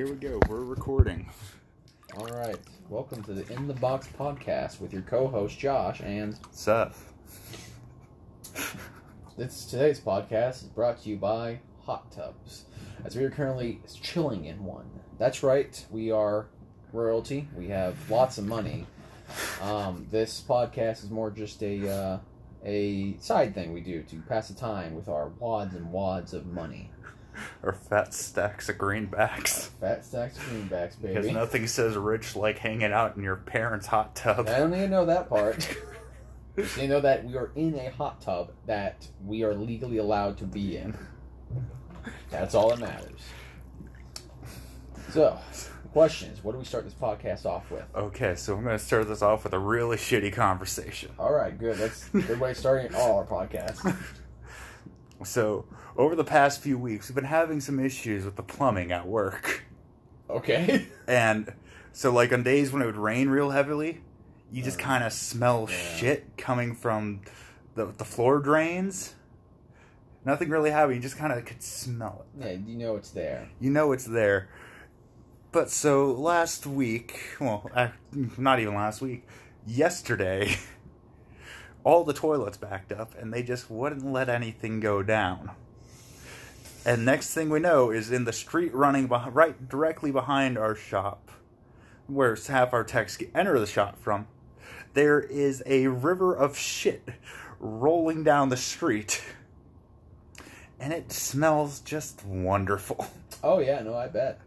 here we go. We're recording. All right. Welcome to the In the Box podcast with your co-host Josh and Seth. this today's podcast is brought to you by Hot Tubs. As we are currently chilling in one. That's right. We are royalty. We have lots of money. Um, this podcast is more just a uh, a side thing we do to pass the time with our wads and wads of money. Our fat stacks of greenbacks. Fat stacks of greenbacks, baby. Because nothing says rich like hanging out in your parents' hot tub. I don't even know that part. They know that we are in a hot tub that we are legally allowed to be in. That's all that matters. So, the question is, what do we start this podcast off with? Okay, so I'm going to start this off with a really shitty conversation. All right, good. That's a good way of starting all our podcasts. So, over the past few weeks, we've been having some issues with the plumbing at work. Okay. And so, like, on days when it would rain real heavily, you just Uh, kind of smell yeah. shit coming from the, the floor drains. Nothing really happened. You just kind of could smell it. Yeah, you know it's there. you know it's there. But so last week, well, not even last week, yesterday, all the toilets backed up and they just wouldn't let anything go down. And next thing we know is in the street running beh- right directly behind our shop, where half our techs enter the shop from, there is a river of shit rolling down the street. And it smells just wonderful. Oh yeah, no, I bet.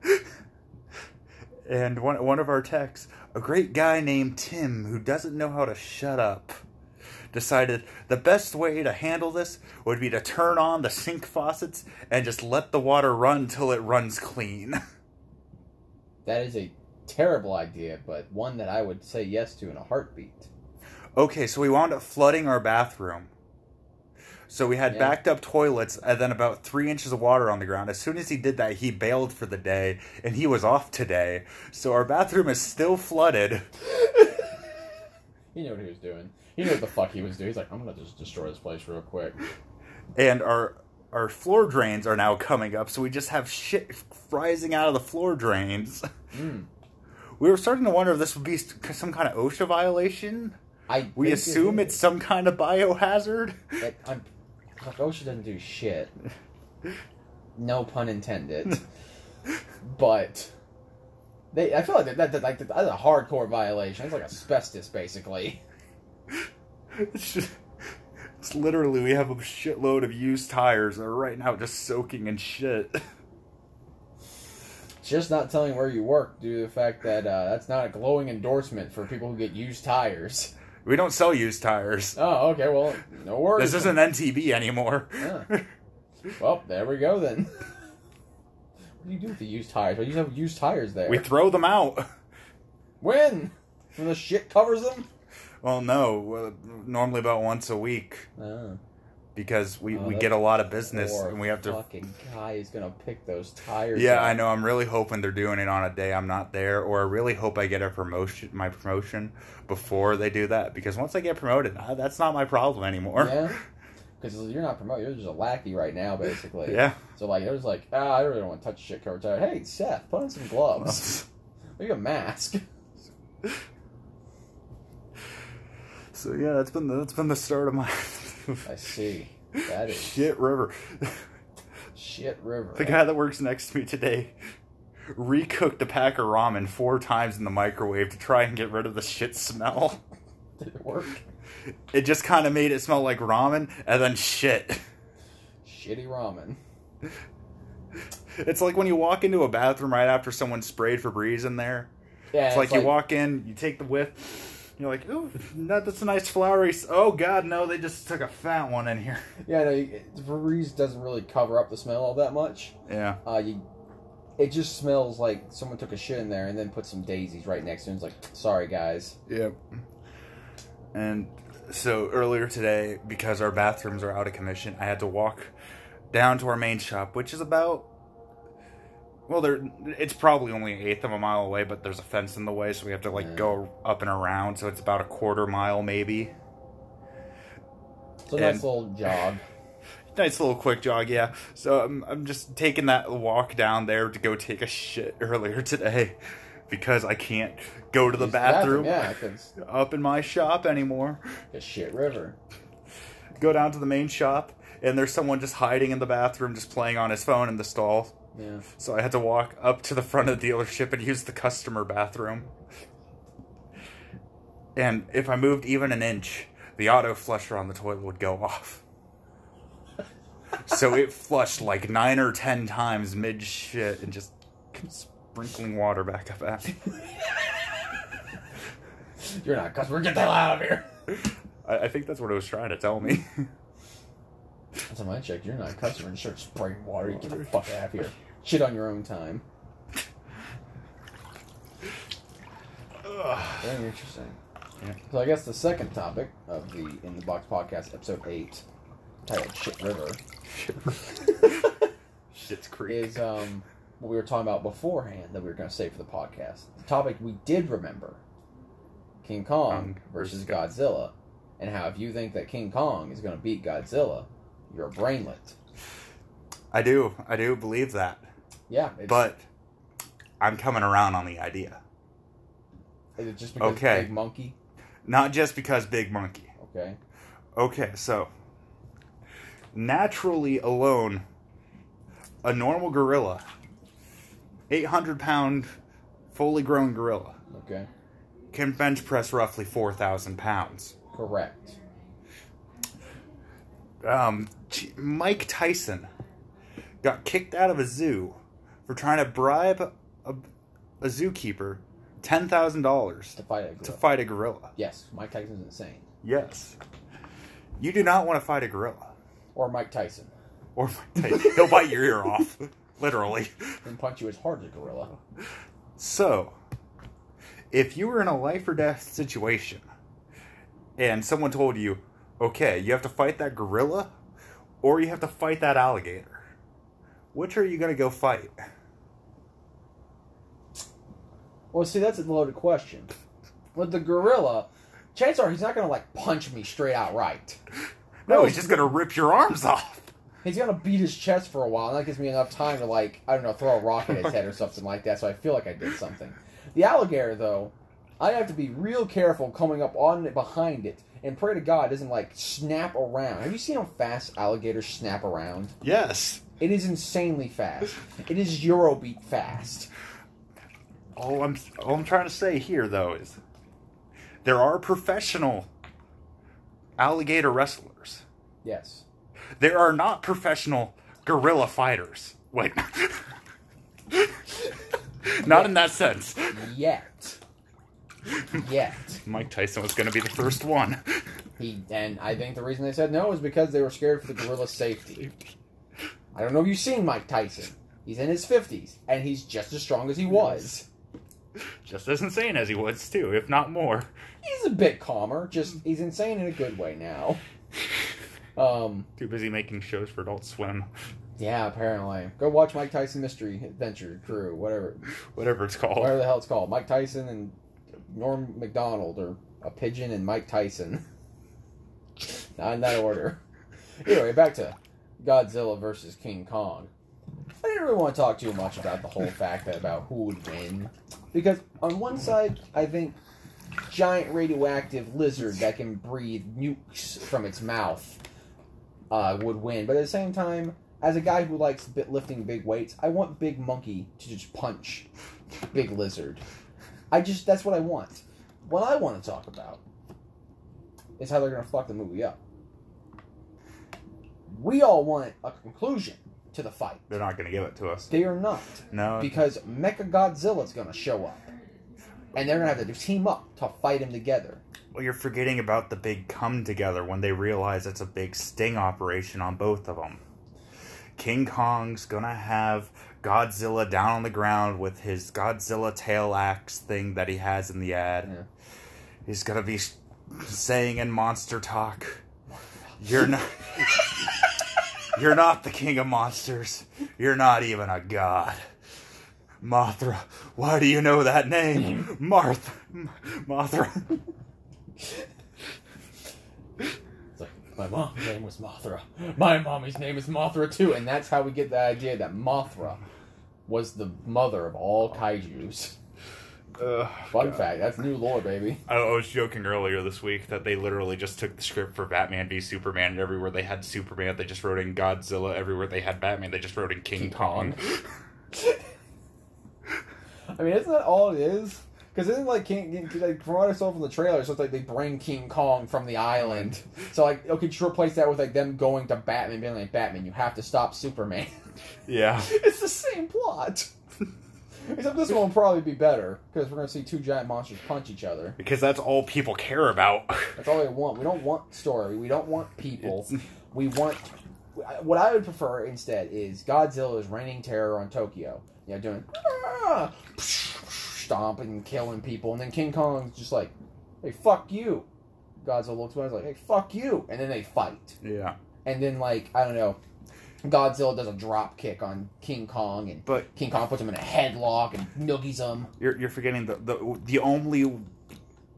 and one one of our techs, a great guy named Tim who doesn't know how to shut up, decided the best way to handle this would be to turn on the sink faucets and just let the water run till it runs clean. That is a terrible idea, but one that I would say yes to in a heartbeat. okay, so we wound up flooding our bathroom. So we had Yeah. backed up toilets and then about three inches of water on the ground. As soon as he did that, he bailed for the day and he was off today. So our bathroom is still flooded. He knew what he was doing. He knew what the fuck he was doing. He's like, I'm gonna just destroy this place real quick. and our our floor drains are now coming up, so we just have shit rising out of the floor drains. Mm. We were starting to wonder if this would be some kind of OSHA violation. I We think it assume it's some kind of biohazard. Like, I'm, like OSHA doesn't do shit. No pun intended. but they, I feel like that, that, that like that's a hardcore violation. It's like asbestos, basically. It's, just, it's literally we have a shitload of used tires that are right now just soaking in shit. Just not telling where you work due to the fact that uh, that's not a glowing endorsement for people who get used tires. We don't sell used tires. Oh, okay. Well, no worries. This isn't NTB anymore. Yeah. Well, there we go then. What do you do with the used tires? Well, you have used tires there. We throw them out. when? When the shit covers them? Well, no, normally about once a week Oh. because we, Oh, we get a lot of business and we have to fucking guy is gonna pick those tires. Yeah, up. I know. I'm really hoping they're doing it on a day I'm not there, or I really hope I get a promotion, my promotion, before they do that. Because once I get promoted, that's not my problem anymore. Yeah. Because you're not promoted. You're just a lackey right now, basically. Yeah. So like, it was like, ah, I really don't want to touch shit covered tire. Hey, Seth, put on some gloves. Maybe a mask. so yeah, that's been the, that's been the start of my I see. That is shit river. shit river. The eh? guy that works next to me today recooked a pack of ramen four times in the microwave to try and get rid of the shit smell. Did it work? It just kind of made it smell like ramen and then shit. Shitty ramen. It's like when you walk into a bathroom right after someone sprayed Febreze in there. Yeah, It's like you walk in, you take the whiff, you're like, ooh, that, that's a nice flowery. Oh God, no, they just took a fat one in here. Yeah, no, you- Febreze doesn't really cover up the smell all that much. Yeah, Uh, you, it just smells like someone took a shit in there and then put some daisies right next to it. It's like, sorry guys. yep. And so earlier today, because our bathrooms are out of commission, I had to walk down to our main shop, which is about. Well, there it's probably only an eighth of a mile away, but there's a fence in the way, so we have to like Yeah. go up and around. So it's about a quarter mile, maybe. So nice And- little jog. nice little quick jog, yeah. So I'm, I'm just taking that walk down there to go take a shit earlier today because I can't go to the Use bathroom Yeah, up in my shop anymore. shit river. Go down to the main shop, and there's someone just hiding in the bathroom, just playing on his phone in the stall. Yeah. So I had to walk up to the front of the dealership and use the customer bathroom. And if I moved even an inch, the auto flusher on the toilet would go off. so it flushed like nine or ten times mid shit and just sprinkling water back up at me. You're not a customer. Get the hell out of here. I, I think that's what it was trying to tell me. That's on my check. You're not a customer and start spraying water. You get the fuck out of here. Shit on your own time. Very interesting. Yeah. So I guess the second topic of the In the Box podcast, episode eight, titled "Shit River," Shit's creek. is um, what we were talking about beforehand that we were going to say for the podcast. The topic we did remember: King Kong Kong versus versus Godzilla, and how if you think that King Kong is going to beat Godzilla, you're a brainlet. I do. I do believe that. Yeah, it's, But I'm coming around on the idea. is it just because Okay. Big Monkey? Not just because Big Monkey. Okay. Okay, so naturally alone, a normal gorilla, 800 pound, fully grown gorilla, Okay. can bench press roughly 4,000 pounds. Correct. Um, Mike Tyson got kicked out of a zoo for trying to bribe a, a zookeeper $10,000 To fight a to gorilla. fight a gorilla. Yes, Mike Tyson's insane. Yes. You do not want to fight a gorilla. Or Mike Tyson. Or Mike Tyson. he'll bite your ear off. Literally. And punch you as hard as a gorilla. So, if you were in a life or death situation and someone told you, okay, you have to fight that gorilla or you have to fight that alligator, which are you going to go fight? Well, see, that's a loaded question. With the gorilla, chances are he's not going to, like, punch me straight out right. No, he's just going to rip your arms off. He's going to beat his chest for a while, and that gives me enough time to, like, I don't know, throw a rock at his head or something like that, so I feel like I did something. The alligator, though, I have to be real careful coming up on it behind it and pray to God it doesn't, like, snap around. Have you seen how fast alligators snap around? Yes. It is insanely fast. It is Eurobeat fast. All I'm all I'm trying to say here though is there are professional alligator wrestlers. Yes. There are not professional gorilla fighters. Wait. not in that sense. Yet. Yet. Mike Tyson was going to be the first one. He and I think the reason they said no is because they were scared for the gorilla's safety. I don't know if you've seen Mike Tyson. He's in his fifties and he's just as strong as he was. Just as insane as he was too, if not more. He's a bit calmer. Just he's insane in a good way now. Um. Too busy making shows for Adult Swim, Yeah. Apparently, go watch Mike Tyson Mystery Adventure Crew, whatever, whatever it's called. whatever the hell it's called. Mike Tyson and Norm Macdonald, or a pigeon and Mike Tyson. Not in that order. Anyway, back to Godzilla versus King Kong. I didn't really want to talk too much about the whole fact that about who would win, because on one side, I think giant radioactive lizard that can breathe nukes from its mouth uh, would win. But at the same time, as a guy who likes bit lifting big weights, I want Big Monkey to just punch Big Lizard. I just that's what I want. What I want to talk about is how they're going to fuck the movie up. We all want a conclusion to the fight. They're not going to give it to us. They are not No. because Mecha Godzilla's going to show up, and they're going to have to team up to fight him together. Well, you're forgetting about the big come together when they realize it's a big sting operation on both of them. King Kong's gonna have Godzilla down on the ground with his Godzilla tail axe thing that he has in the ad. Yeah. He's gonna be saying in monster talk, "You're not, you're not the king of monsters. You're not even a god." Mothra, why do you know that name? Martha, M- Mothra. It's like My mom's name was Mothra. My mommy's name is Mothra too, and that's how we get the idea that Mothra was the mother of all oh, kaiju's. Ugh, Fun God. fact, that's new lore, baby. I I was joking earlier this week that they literally just took the script for Batman v Superman, and everywhere they had Superman, they just wrote in Godzilla. Everywhere they had Batman, they just wrote in King, King Kong. Kong. I mean, isn't that all it is? Because isn't like King, like from what I saw from the trailer, so it's like they bring King Kong from the island. So like, okay, just replace that with like them going to Batman, being like, Batman, you have to stop Superman. Yeah. it's the same plot. Except this one will probably be better because we're gonna see two giant monsters punch each other. Because that's all people care about. That's all we want. We don't want story. We don't want people. It's- We want. What I would prefer instead is Godzilla is raining terror on Tokyo. You know, doing "Ah!" stomping and killing people, and then King Kong's just like, "Hey, fuck you." Godzilla looks at him like, "Hey, fuck you," and then they fight. Yeah. And then like I don't know, Godzilla does a drop kick on King Kong, and But King Kong puts him in a headlock and noogies him. you're you're forgetting the the the only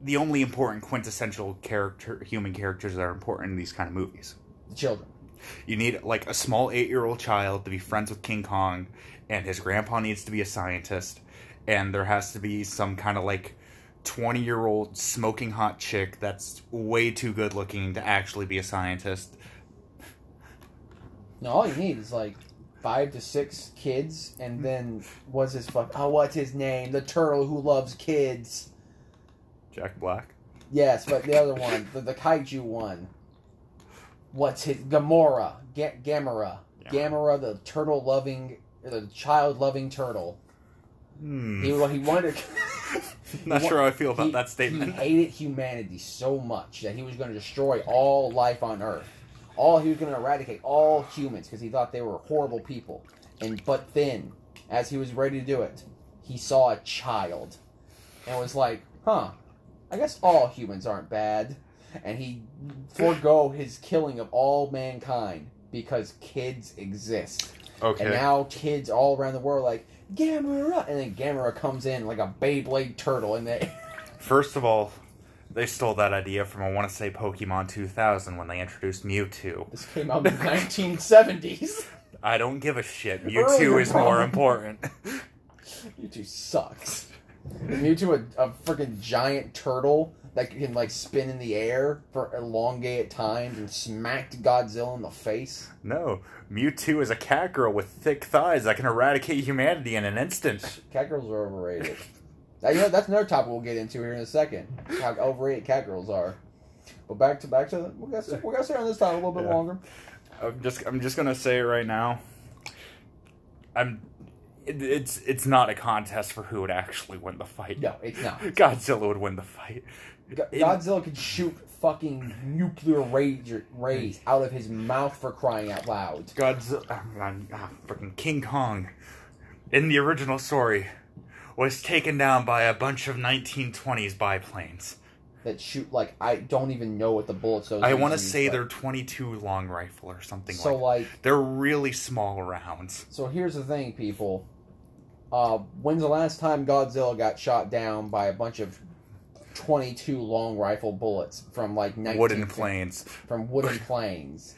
the only important quintessential character human characters that are important in these kind of movies. The children. You need like a small eight year old child to be friends with King Kong, and his grandpa needs to be a scientist, and there has to be some kind of like twenty year old smoking hot chick that's way too good looking to actually be a scientist. No, all you need is like five to six kids, and then what's his fuck? Oh, what's his name? The turtle who loves kids. Jack Black. Yes, but the other one, the, the kaiju one. What's his Gamora? Ga- Gamera. Yeah. Gamera, the turtle loving, the child loving turtle. Hmm. He he wanted. Not he sure how I feel about he- that statement. He hated humanity so much that he was going to destroy all life on Earth. All he was going to eradicate all humans because he thought they were horrible people. And but then, as he was ready to do it, he saw a child, and was like, "Huh, I guess all humans aren't bad." And he forego his killing of all mankind because kids exist. Okay. And now kids all around the world are like Gamera, and then Gamera comes in like a Beyblade turtle, and they First of all, they stole that idea from I want to say Pokemon 2000 when they introduced Mewtwo. this came out in the 1970s. I don't give a shit. Earlier Mewtwo is more problem. important. Mewtwo sucks. Mewtwo, a, a freaking giant turtle that can like spin in the air for elongated times and smacked Godzilla in the face. no, Mewtwo is a cat girl with thick thighs that can eradicate humanity in an instant. Cat girls are overrated. You know, that's another topic we'll get into here in a second. How overrated cat girls are. But back to back to we got we got to stay on this topic a little bit Yeah. longer. I'm just I'm just gonna say it right now. I'm. It, it's it's not a contest for who would actually win the fight. No, it's not. Godzilla would win the fight. Godzilla could shoot fucking nuclear rays, rays out of his mouth for crying out loud. Godzilla, ah, freaking King Kong, in the original story, was taken down by a bunch of 1920s biplanes. That shoot like I don't even know what the bullets. Those are. I want to say but- they're 22 long rifle or something so like. like They're really small rounds. so. Here's the thing, people. Uh, when's the last time Godzilla got shot down by a bunch of twenty-two long rifle bullets from like 19, Wooden planes. from wooden planes?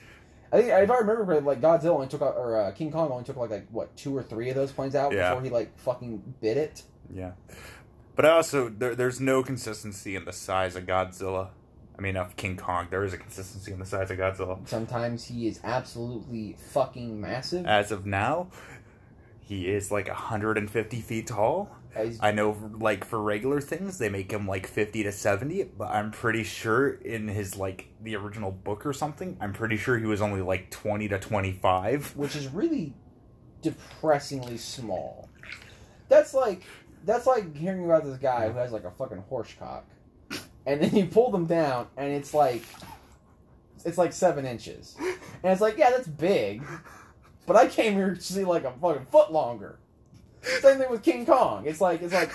I think if I remember correctly, like Godzilla only took out, or uh, King Kong only took like like what two or three of those planes out Yeah. before he like fucking bit it. Yeah, but I also there, there's no consistency in the size of Godzilla. I mean, of King Kong, there is a consistency in the size of Godzilla. Sometimes he is absolutely fucking massive. As of now, he is like 150 feet tall. I know, like for regular things, they make him like 50 to 70, but I'm pretty sure in his like the original book or something, I'm pretty sure he was only like 20 to 25. which is really depressingly small. That's like that's like hearing about this guy who has like a fucking horse cock, and then you pull them down, and it's like it's like seven inches, and it's like yeah, that's big, but I came here to see like a fucking foot longer. Same thing with King Kong. It's like it's like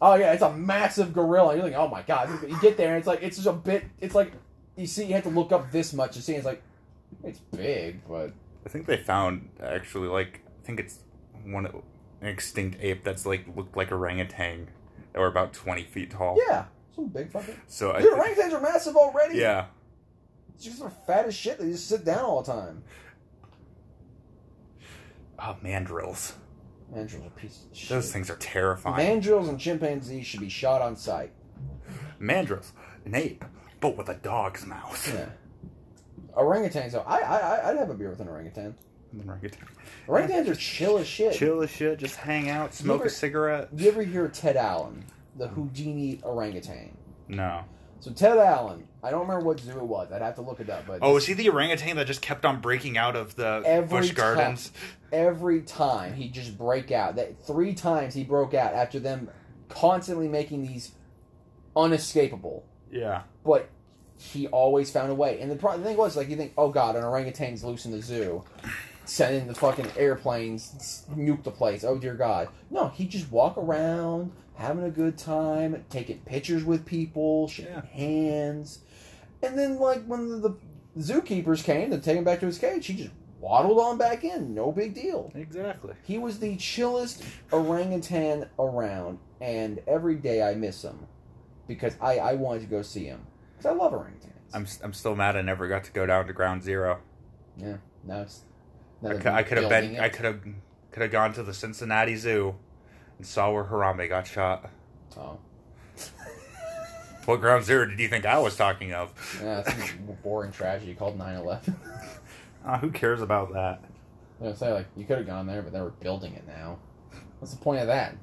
oh yeah, it's a massive gorilla. You're like oh my god, you get there, and it's like it's just a bit. It's like you see, you have to look up this much to see. It's like it's big, but I think they found actually like I think it's one an extinct ape that's like looked like orangutan that were about 20 feet tall. yeah, some big fucking. So I Dude, orangutans are massive already. yeah, just are fat as shit. They just sit down all the time. Oh, mandrills. Mandrills are pieces of shit. Those things are terrifying. Mandrills and chimpanzees should be shot on sight. mandrills, an ape, but with a dog's mouth. Yeah. Orangutans, though, I, I, I'd have a beer with an orangutan. An orangutan. Orangutans are chill as shit. Chill as shit, just hang out, smoke ever- a cigarette. You ever hear Ted Allen, the Houdini orangutan? No. So Ted Allen, I don't remember what zoo it was. I'd have to look it up. But Oh, is he the orangutan that just kept on breaking out of the Every bush time. gardens? every time he just break out. That three times he broke out after them constantly making these unescapable. Yeah. But he always found a way. And the, pro- the thing was, like, you think, oh god, an orangutan's loose in the zoo, sending the fucking airplanes, nuke the place. Oh dear god. No, he just walk around, having a good time, taking pictures with people, shaking Yeah. hands. And then, like, when the, the zookeepers came to take him back to his cage, he just waddled on back in. No big deal. Exactly. He was the chillest orangutan around, and every day I miss him because I, I wanted to go see him because I love orangutans. I'm I'm still mad I never got to go down to Ground Zero. yeah, now it's. I could, have been it. I could have could have gone to the Cincinnati Zoo and saw where Harambe got shot. Oh, What Ground Zero did you think I was talking of? yeah, a boring tragedy called 9/11. Ah, who cares about that? I was say like you could have gone there, but they were building it now. What's the point of that?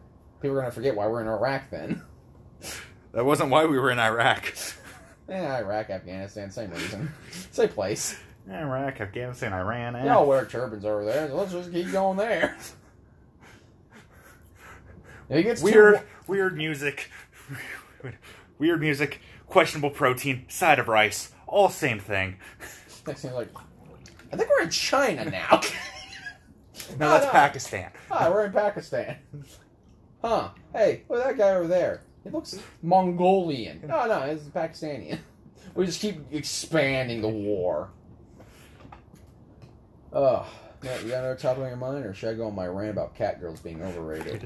People are gonna forget why we're in Iraq then. That wasn't why we were in Iraq. Yeah, Iraq, Afghanistan, same reason, same place. Iraq, Afghanistan, Iran. Eh. They all wear turbans over there, so let's just keep going there. It gets weird, wa- weird music, weird music, questionable protein, side of rice, all same thing. Next thing, like, I think we're in China now. No, Oh, that's no. Pakistan. Hi, we're in Pakistan. Huh? Hey, look at that guy over there. He looks Mongolian. No, no, he's Pakistani. We just keep expanding the war. Ugh. Yeah, you got another topic on your mind, or should I go on my rant about cat girls being overrated?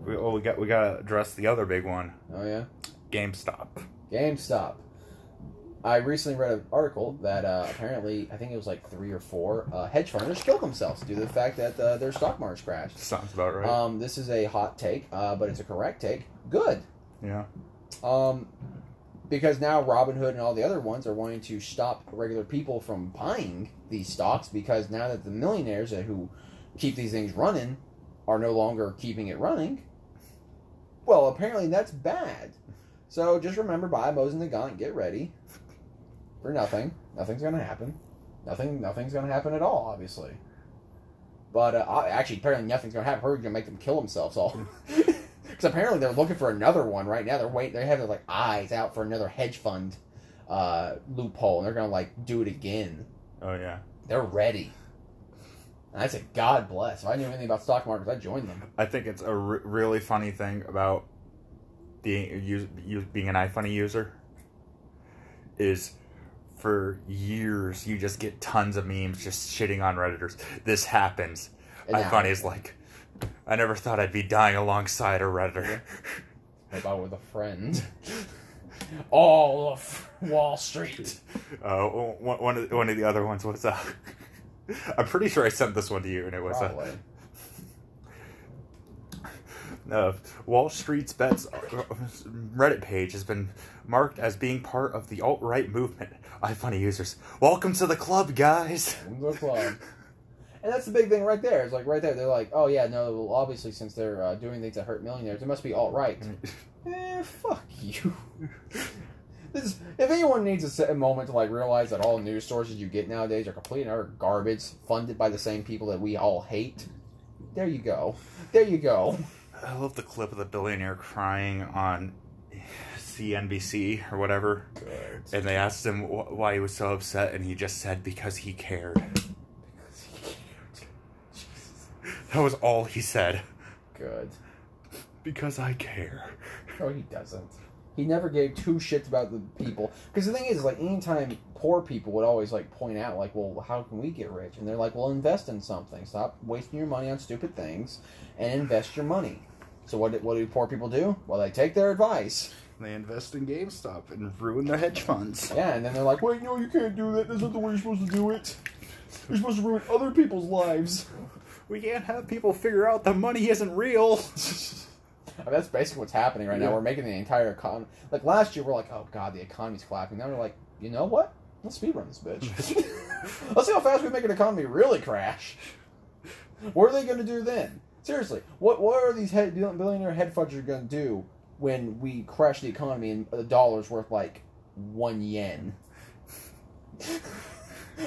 We, oh, we got we got to address the other big one, Oh yeah, GameStop. GameStop. I recently read an article that uh, apparently, I think it was like three or four uh, hedge funders killed themselves due to the fact that uh, their stock market crashed. Sounds about right. Um, this is a hot take, uh, but it's a correct take. Good. yeah. Um, because now Robinhood and all the other ones are wanting to stop regular people from buying these stocks because now that the millionaires that who keep these things running are no longer keeping it running. Well, apparently that's bad. So just remember, buy Mosin Nagant, get ready for nothing. Nothing's gonna happen. Nothing. Nothing's gonna happen at all, obviously. But uh, actually, apparently nothing's gonna happen. We're gonna make them kill themselves all. Because apparently they're looking for another one right now. They're waiting. They have their like eyes out for another hedge fund uh, loophole, and they're gonna like do it again. Oh yeah. They're ready. And I said, God bless. If I knew anything about stock markets, I'd join them. I think it's a r- really funny thing about being use, use, being an iFunny user is for years you just get tons of memes just shitting on redditors. This happens. IFunny is like, I never thought I'd be dying alongside a redditor. If I were the friend. All of Wall Street. Uh, one, one, of, one of the other ones was uh, I'm pretty sure I sent this one to you, and it was Probably. uh, Wall Street's bets uh, Reddit page has been marked as being part of the alt right movement. iFunny users, welcome to the club, guys. Welcome to the club. And that's the big thing right there. It's like right there. They're like, oh yeah, no. Well, obviously, since they're uh, doing things that hurt millionaires, it must be alt right. eh, fuck you. This is, if anyone needs a moment to like realize that all news sources you get nowadays are complete and utter garbage, funded by the same people that we all hate, there you go. There you go. I love the clip of the billionaire crying on CNBC or whatever, Good. and they asked him wh- why he was so upset, and he just said because he cared. because he cared. That was all he said. Good. Because I care. No, he doesn't. He never gave two shits about the people. Because the thing is, like, anytime poor people would always, like, point out, like, well, how can we get rich? And they're like, well, invest in something. Stop wasting your money on stupid things and invest your money. So what, do- what do poor people do? Well, they take their advice They invest in GameStop and ruin the hedge funds. Yeah, and then they're like, wait, no, you can't do that. That's not the way you're supposed to do it. You're supposed to ruin other people's lives. We can't have people figure out the money isn't real. I mean, that's basically what's happening right now. We're making the entire economy. Like last year, we're like, oh god, the economy's collapsing. Now we're like, you know what? Let's speedrun this bitch. Let's see how fast we make an economy really crash. What are they going to do then? Seriously, what what are these head, billionaire head fudgers going to do when we crash the economy and the dollar's worth like one yen?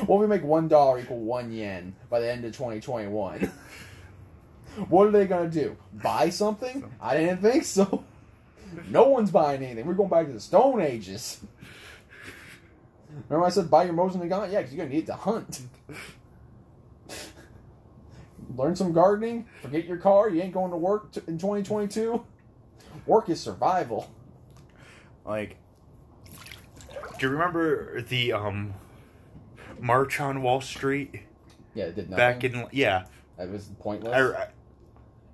what if we make one dollar equal one yen by the end of 2021? What are they gonna do? Buy something? I didn't think so. No one's buying anything. We're going back to the Stone Ages. Remember I said buy your Mosin Nagant? Yeah, because you're gonna need it to hunt. Learn some gardening. Forget your car. You ain't going to work t- in 2022. Work is survival. Like, do you remember the um March on Wall Street Yeah, it did nothing. back in? Yeah, That was pointless. I,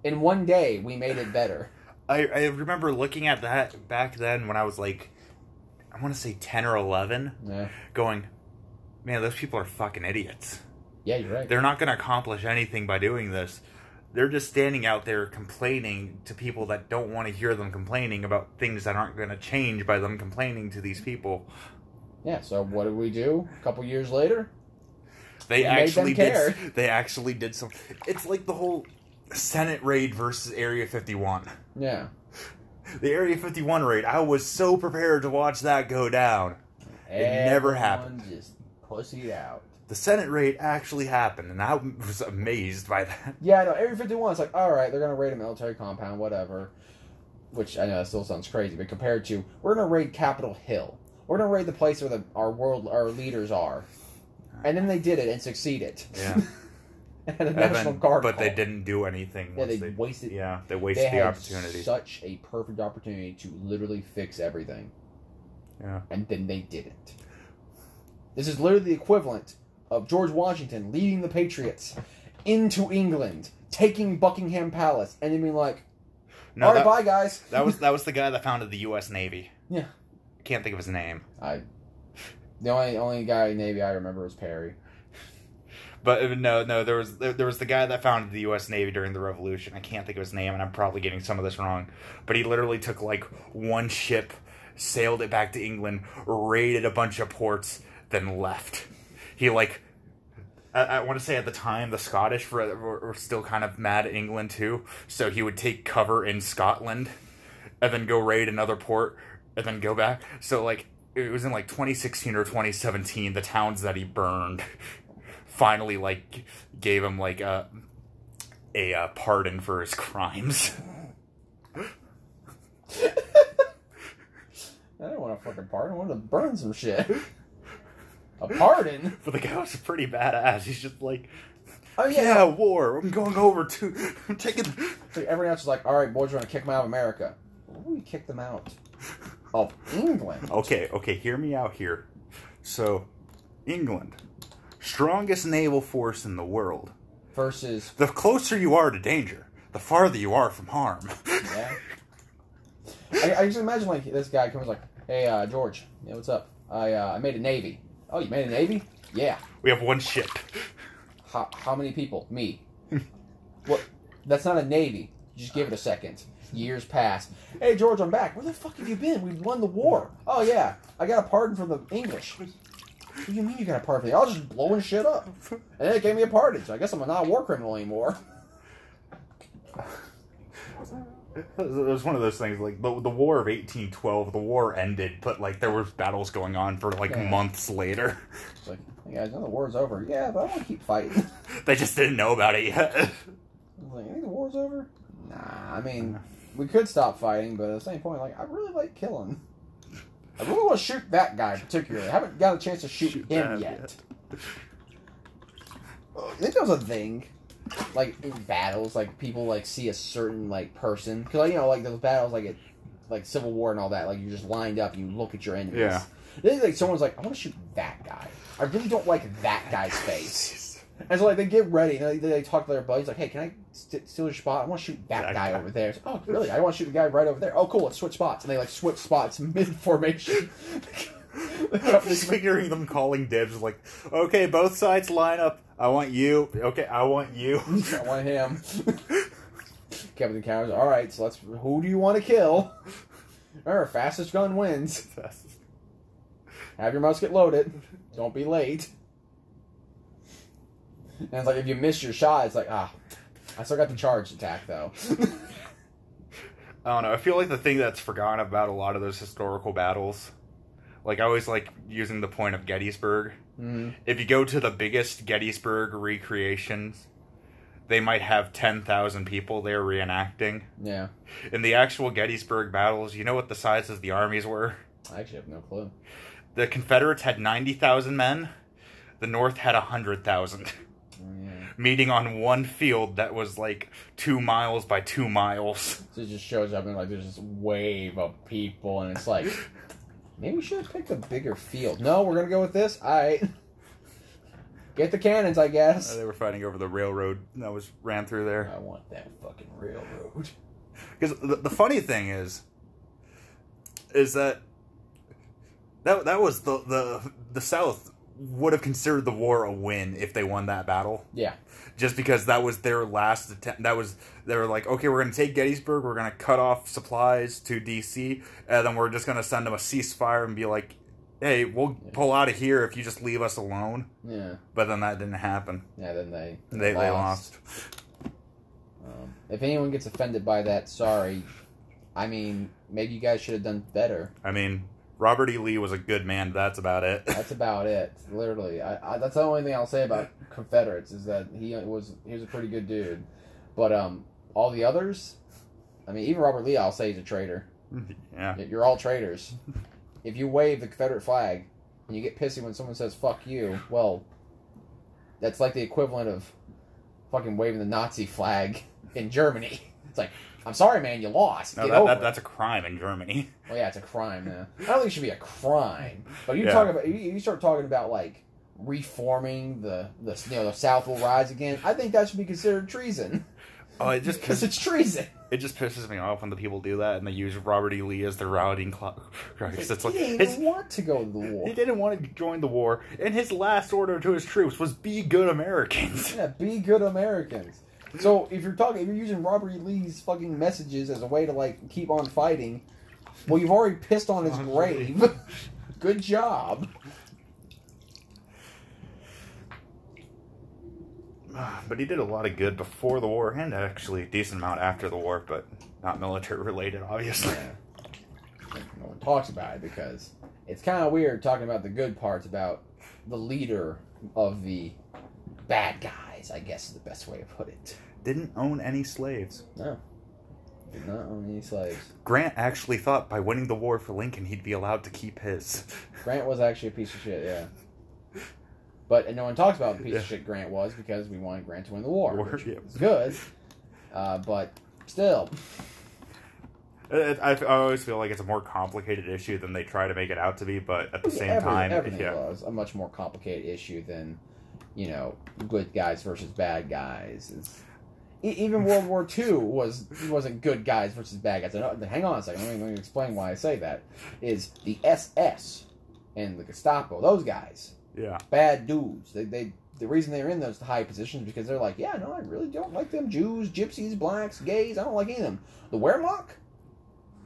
in one day, we made it better. I I remember looking at that back then when I was like, I want to say ten or eleven, Yeah, going, man, those people are fucking idiots. yeah, you're right. They're not going to accomplish anything by doing this. They're just standing out there complaining to people that don't want to hear them complaining about things that aren't going to change by them complaining to these people. Yeah. So what did we do? A couple years later, They We actually care. did. They actually did some. It's like the whole Senate raid versus Area 51. yeah. The Area 51 raid. I was so prepared to watch that go down. It never happened. Just pussied out. The Senate raid actually happened, and I was amazed by that. Yeah, I know. Area 51 is like, all right, they're going to raid a military compound, whatever. Which I know that still sounds crazy, but compared to, we're going to raid Capitol Hill. We're going to raid the place where the, our world, our leaders are. And then they did it and succeeded. Yeah. and had a National Guard. but they didn't do anything. Yeah, once they wasted. Yeah, they They wasted the had opportunity. such a perfect opportunity to literally fix everything. Yeah. And then they didn't. This is literally the equivalent of George Washington leading the Patriots into England, taking Buckingham Palace, and then being like, No, "All right, that, bye, guys." that was that was the guy that founded the U.S. Navy. Yeah. Can't think of his name, I. The only only guy in Navy I remember was Perry. But uh, no, no, there was there, there was the guy that founded the U.S. Navy during the Revolution. I can't think of his name, and I'm probably getting some of this wrong. But he literally took like one ship, sailed it back to England, raided a bunch of ports, then left. He like. I, I want to say at the time the Scottish were, were, were still kind of mad at England too, so he would take cover in Scotland, and then go raid another port, and then go back. So like it was in like 2016 or 2017, the towns that he burned finally like gave him like a a uh, pardon for his crimes. I don't want a fucking pardon. I want to burn some shit. A pardon? but the guy was pretty badass. He's just like, Oh yeah, war. I'm going over to. I'm taking. So everyone else is like, all right, boys, we're gonna kick them out of America. We kick them out of England? Okay, okay, hear me out here. So, England, strongest naval force in the world. Versus, The closer you are to danger, the farther you are from harm. yeah. I, I just imagine like this guy comes like, hey, uh, George, yeah, what's up? I uh, I made a navy. Oh, you made a navy? Yeah. we have one ship. How how many people? Me. what? That's not a navy. Just give it a second. Years pass. Hey George, I'm back. Where the fuck have you been? We won the war. Oh yeah, I got a pardon from the English. What do you mean you got a pardon? I was just blowing shit up, and then it gave me a pardon. So I guess I'm not a war criminal anymore. It was one of those things like the, the War of 1812. The war ended, but like there was battles going on for like Yeah. months later. It's like, hey guys, now the war's over. Yeah, but I want to keep fighting. they just didn't know about it yet. I was like, you think the war's over? Nah, I mean, we could stop fighting, but at the same point, like, I really like killing. I really want to shoot that guy particularly. I haven't got a chance to shoot, Shoot him that yet. You think that was a thing? Like in battles, like people like see a certain like person because like, you know like those battles like it, like Civil War and all that. Like you're just lined up, and you look at your enemies. Yeah. Then like someone's like, I want to shoot that guy. I really don't like that guy's face. And so like they get ready, and they, they talk to their buddies like, "Hey, can I st- steal your spot? I want to shoot that That guy guy. over there." Like, oh, really? I want to shoot the guy right over there. Oh, cool. Let's switch spots, and they like switch spots mid formation. Just figuring them calling dibs like, okay, both sides line up. I want you. Okay, I want you. I want him. Kevin counters. All right, so let's. Who do you want to kill? Remember, fastest gun wins. Fastest. Have your musket loaded. Don't be late. And it's like if you miss your shot, it's like ah, I still got the charge attack though. I don't know. I feel like the thing that's forgotten about a lot of those historical battles, like I always like using the point of Gettysburg. mm, If you go to the biggest Gettysburg recreations, they might have 10,000 people there reenacting. yeah, In the actual Gettysburg battles, you know what the sizes of the armies were? I actually have no clue. The Confederates had 90,000 men, the North had 100,000, Mm, Yeah. meeting on one field that was like two miles by two miles. So it just shows up and like there's this wave of people, and it's like maybe we should have picked a bigger field. No, we're gonna go with this. All right. Get the cannons, I Uh, guess. they were fighting over the railroad that was ran through there. I want that fucking railroad. Because the, the funny thing is, is that that that was the the the South would have considered the war a win if they won that battle. Yeah. Just because that was their last attempt. That was they were like, okay, we're gonna take Gettysburg. We're gonna cut off supplies to D.C. and then we're just gonna send them a ceasefire and be like, hey, we'll pull out of here if you just leave us alone. Yeah. But then that didn't happen. Yeah. Then they They they lost. Um, if anyone gets offended by that, sorry. I mean, maybe you guys should have done better. I mean, Robert E. Lee was a good man. That's about it. That's about it. Literally, I, I, that's the only thing I'll say about Confederates is that he was he was a pretty good dude, but um, all the others, I mean, even Robert Lee, I'll say he's a traitor. yeah. You're all traitors. if you wave the Confederate flag and you get pissy when someone says "fuck you," well, that's like the equivalent of fucking waving the Nazi flag in Germany. It's like, I'm sorry, man, you lost. No, Get that, over that, it. that's a crime in Germany. Well, yeah, it's a crime. Now. I don't think it should be a crime. But you Yeah. talk about you, you start talking about like reforming the the you know the South will rise again. I think that should be considered treason Oh, it just because it's treason. it just pisses me off when the people do that and they use Robert E. Lee as their routing clock. It's like he didn't want to go to the war. he didn't want to join the war, and his last order to his troops was "Be good Americans." Yeah, be good Americans. So if you're talking, if you're using Robert E. Lee's fucking messages as a way to like keep on fighting, well, you've already pissed on his grave. good job. But he did a lot of good before the war, and actually a decent amount after the war, but not military related, obviously. Yeah. No one talks about it because it's kind of weird talking about the good parts about the leader of the bad guys. I guess is the best way to put it. Didn't own any slaves. No, did not own any slaves. Grant actually thought by winning the war for Lincoln, he'd be allowed to keep his. Grant was actually a piece of shit. Yeah. But no one talks about the piece of shit Grant was because we wanted Grant to win the war. War, yeah. was good. Uh, but still, It, I, I always feel like it's a more complicated issue than they try to make it out to be, but at the same every- time, everything yeah. was a much more complicated issue than, you know, good guys versus bad guys. It's, even World War II was wasn't good guys versus bad guys. I know- uh, hang on a second. Let me, let me explain why I say that. Is the SS and the Gestapo those guys Yeah. bad dudes? They, they the reason they're in those high positions because they're like, yeah, no, I really don't like them Jews, gypsies, blacks, gays. I don't like any of them. The Wehrmacht,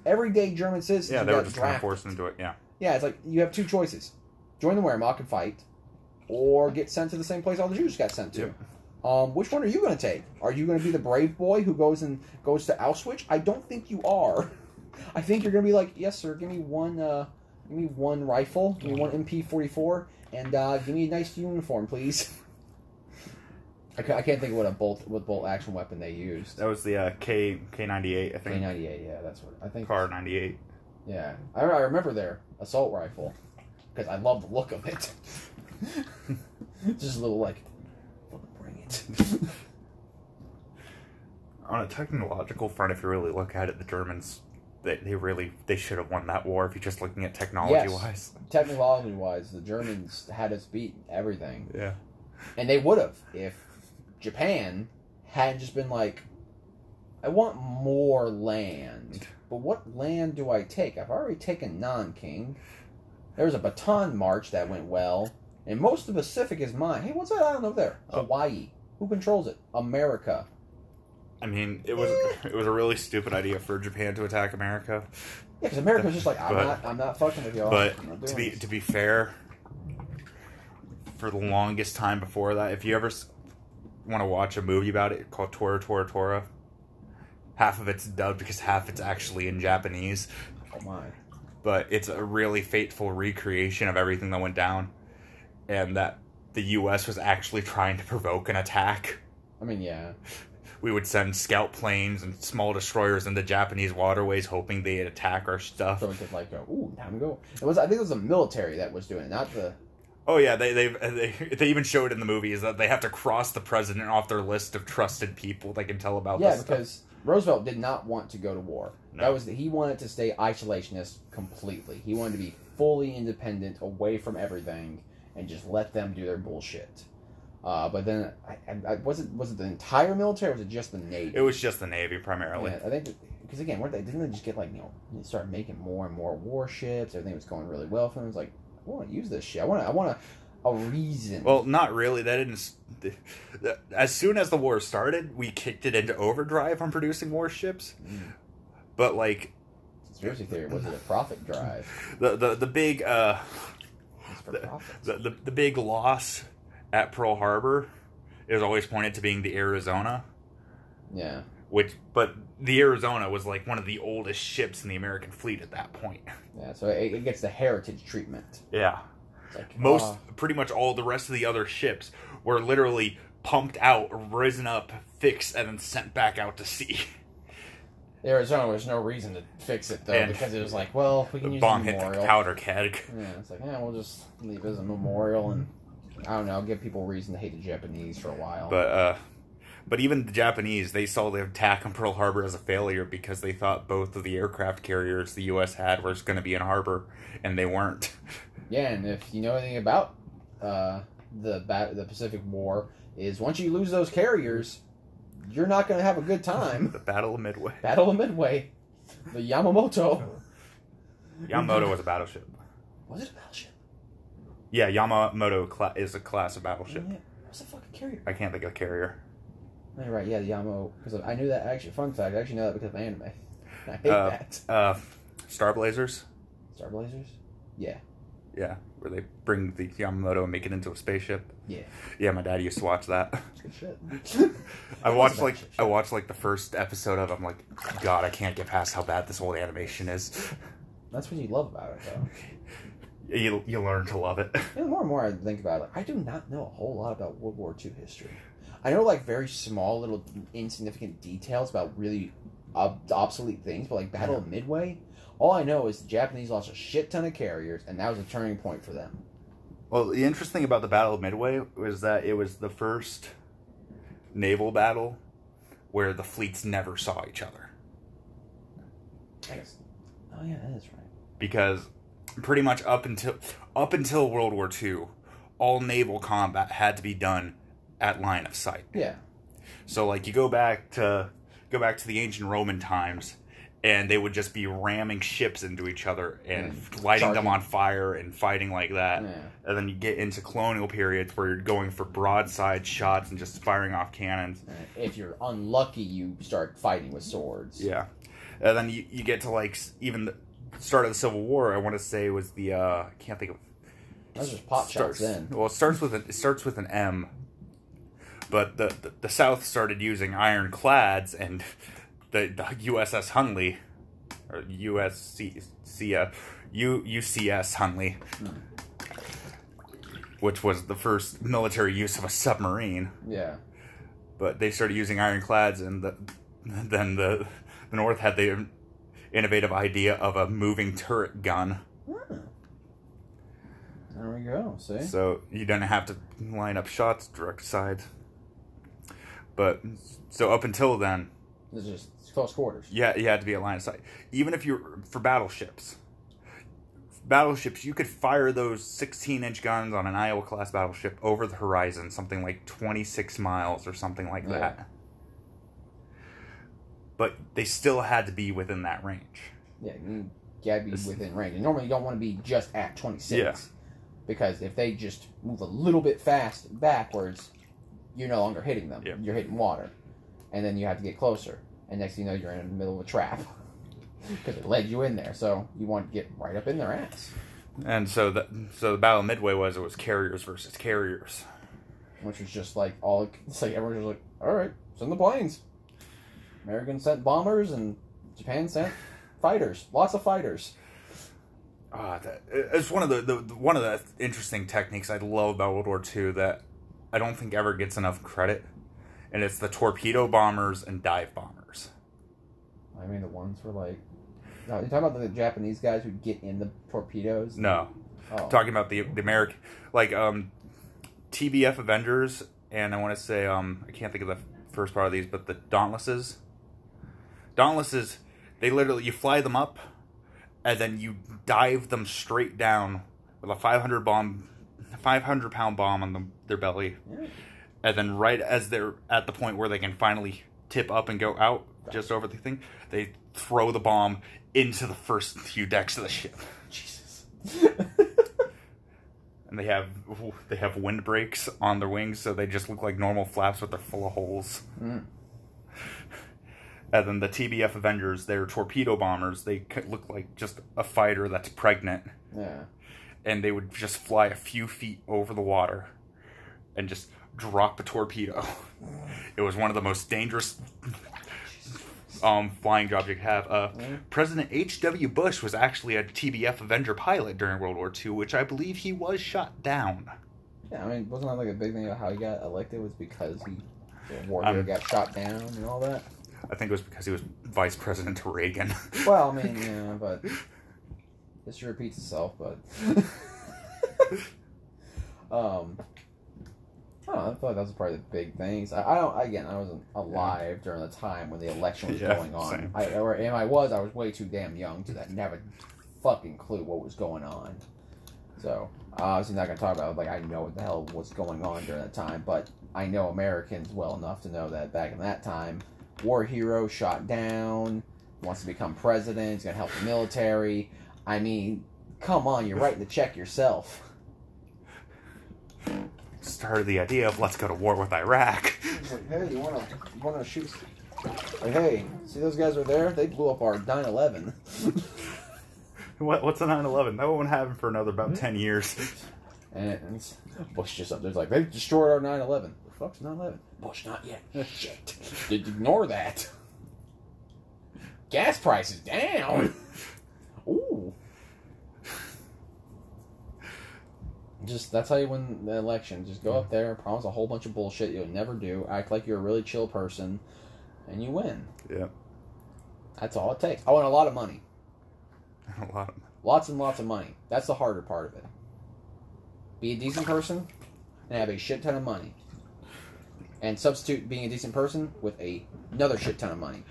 everyday German citizens. Yeah, they were just trying to force them to it. Yeah. Yeah, it's like you have two choices: join the Wehrmacht and fight, or get sent to the same place all the Jews got sent to. Yep. Um, which one are you going to take? Are you going to be the brave boy who goes and goes to Auschwitz? I don't think you are. I think you're going to be like, yes, sir. Give me one. Uh, give me one rifle. Give me one MP44, and uh, give me a nice uniform, please. I, ca- I can't think of what a bolt what bolt action weapon they used. That was the uh, K K ninety eight, I think. K98, yeah, that's what I think. Kar ninety eight. Yeah, I, I remember their assault rifle because I love the look of it. Just a little like, bring it. On a technological front, if you really look at it, the Germans they, they really they should have won that war if you're just looking at technology Yes. wise. Technology wise, the Germans had us beat everything. Yeah. And they would have if Japan hadn't just been like, I want more land. But what land do I take? I've already taken Nanking. There was a Bataan March that went well. And most of the Pacific is mine. Hey, what's that island over there? Oh. Hawaii. Who controls it? America. I mean, it was eh. it was a really stupid idea for Japan to attack America. Yeah, because America was just like, I'm But- not, I'm not fucking with y'all. But to be this." to be fair, for the longest time before that, if you ever want to watch a movie about it called Tora Tora Tora, half of it's dubbed because half it's actually in Japanese. oh my. But it's a really fateful recreation of everything that went down, and that the U.S. was actually trying to provoke an attack. I mean, yeah. We would send scout planes and small destroyers into Japanese waterways, hoping they'd attack our stuff. So we could like go, ooh, time to go. It was, I think it was the military that was doing it, not the. Oh yeah, they uh, they they they even showed it in the movies that they have to cross the president off their list of trusted people they can tell about. Yeah, this stuff. because Roosevelt did not want to go to war. No. That was he wanted to stay isolationist completely. He wanted to be fully independent, away from everything, and just let them do their bullshit. Uh, but then, I, I, I, was it was it the entire military? or Was it just the navy? it was just the navy primarily. Yeah, I think because again, weren't they didn't they just get like you know start making more and more warships? Everything was going really well for them. It's like I want to use this shit. I want to. I want a, a reason. Well, not really. That didn't. As soon as the war started, we kicked it into overdrive on producing warships. Mm. But like conspiracy theory was it a profit drive? the the the big uh the, the the the big loss at Pearl Harbor is always pointed to being the Arizona. Yeah. Which, but the Arizona was like one of the oldest ships in the American fleet at that point. Yeah, so it, it gets the heritage treatment. Yeah. Like most ah, pretty much all the rest of the other ships were literally pumped out risen up fixed and then sent back out to sea Arizona. There's no reason to fix it though And because it was like, well, we can the use bomb hit the memorial. powder keg Yeah, it's like, yeah, we'll just leave it as a memorial and I don't know, give people reason to hate the Japanese for a while. but uh but even the japanese they saw the attack on pearl harbor as a failure because they thought both of the aircraft carriers the us had was going to be in harbor and they weren't yeah, and if you know anything about uh, the ba- the Pacific War, is once you lose those carriers, you're not going to have a good time. the battle of midway Battle of Midway, the Yamamoto. yamamoto was a battleship Was it a battleship? yeah yamamoto cla- is a class of battleship Yeah. What's the fucking carrier? i can't think of the carrier you're right, yeah, the Yamamoto. Because I knew that actually. Fun fact, I actually know that because of anime. I hate Uh, that. uh star blazers Star Blazers. Yeah. Yeah, where they bring the Yamamoto and make it into a spaceship. Yeah. Yeah, my dad used to watch that. It's good shit. I watched like I watched like the first episode of. it. I'm like, God, I can't get past how bad this old animation is. That's what you love about it, though. You you learn to love it. And the more and more I think about it, like, I do not know a whole lot about World War II history. I know like very small, little insignificant details about really ob- obsolete things, but like Battle of Midway, all I know is the Japanese lost a shit ton of carriers, and that was a turning point for them. Well, the interesting thing about the Battle of Midway was that it was the first naval battle where the fleets never saw each other guess. Oh yeah, that is right. because pretty much up until up until World War II, all naval combat had to be done at line of sight. Yeah. So like you go back to go back to the ancient Roman times and they would just be ramming ships into each other and Mm. lighting them on fire and fighting like that. Yeah. And then you get into colonial periods where you're going for broadside shots and just firing off cannons. If you're unlucky, you start fighting with swords. Yeah. And then you, you get to like even the start of the Civil War, I want to say was the uh I can't think of Those are pot shots then. Well, it starts with an, it starts with an M. But the, the the South started using ironclads, and the, the USS Hunley, or USC, C, uh, U, UCS Hunley, which was the first military use of a submarine. Yeah. But they started using ironclads, and the, then the the North had the innovative idea of a moving turret gun. Hmm. There we go. See. So you don't have to line up shots direct sides. But so up until then, It's just close quarters. yeah, you had to be at line of sight. Even if you're for battleships, battleships, you could fire those 16 inch guns on an Iowa class battleship over the horizon, something like 26 miles or something like Yeah. that. But they still had to be within that range. Yeah, you gotta be This- within range. And normally you don't want to be just at 26. Yeah. Because if they just move a little bit fast backwards, you're no longer hitting them. Yep. You're hitting water. And then you have to get closer. And next thing you know, you're in the middle of a trap. Because it led you in there. So you want to get right up in their ass. And so the so the Battle of Midway was it was carriers versus carriers. Which was just like all. It's like everyone was like, alright, send the planes. Americans sent bombers and Japan sent fighters. Lots of fighters. Ah, that it's one of the, the one of the interesting techniques I love about World War II that I don't think ever gets enough credit, and it's the torpedo bombers and dive bombers. I mean, the ones were like. No, you're talking about the Japanese guys who get in the torpedoes? No, Oh. talking about the the American like um TBF Avengers and I want to say um I can't think of the first part of these, but the Dauntlesses. Dauntlesses, they literally you fly them up, and then you dive them straight down with a 500 bomb, 500 pound bomb on the, their belly. Yeah. and then right as they're at the point where they can finally tip up and go out just over the thing, they throw the bomb into the first few decks of the ship, Jesus. and they have they have wind brakes on their wings, so they just look like normal flaps, but they're full of holes. Mm. And then the TBF Avengers, they're torpedo bombers. They look like just a fighter that's pregnant, Yeah. and they would just fly a few feet over the water, and just drop a torpedo. It was one of the most dangerous um, flying could have. Uh, Mhm. President H.W. Bush was actually a TBF Avenger pilot during World War II, which I believe he was shot down. Yeah, I mean, wasn't that like a big thing about how he got elected was because he, war hero Um, got shot down and all that? I think it was because he was vice president to Reagan. Well, I mean, yeah, but history repeats itself, but. um. I don't know, I feel like that was probably the big things. I, I don't. Again, I wasn't alive during the time when the election was Yeah, going on. same. I, or if I was, I was way too damn young to that. Never fucking clue what was going on. So uh, obviously not gonna talk about it, like I know what the hell was going on during that time, but I know Americans well enough to know that back in that time, war hero shot down, wants to become president, he's gonna help the military. I mean, come on, you're writing the check yourself. Started the idea of let's go to war with Iraq. Like, hey, you wanna you wanna shoot? Like, hey, see those guys over there? They blew up our 9/11. What, what's a 9/11? That won't happen for another about hmm? 10 years. And Bush just up there's like they destroyed our 9/11. The fuck's 9/11? Bush not yet. Shit. Did ignore that. Gas prices down. Ooh. Just that's how you win the election. Just go up there, promise a whole bunch of bullshit you'll never do, act like you're a really chill person, and you win. Yeah, That's all it takes. I want a lot of money. a lot of. money. Lots and lots of money. That's the harder part of it. Be a decent person and have a shit ton of money. And substitute being a decent person with a another shit ton of money.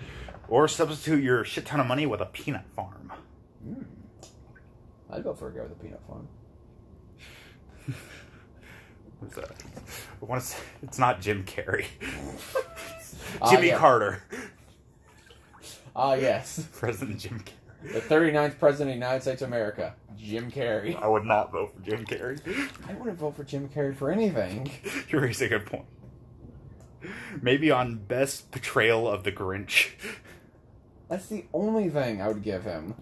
Or substitute your shit ton of money with a peanut farm. Hmm. I'd go for a guy with a peanut farm. What's that? I want to say it's not Jim Carrey. Ah, Jimmy yeah. Carter, Ah, yes. President Jim Carrey. The 39th President of the United States of America, Jim Carrey. I would not vote for Jim Carrey. I wouldn't vote for Jim Carrey for anything. You raise a good point. Maybe on best portrayal of the Grinch. That's the only thing I would give him.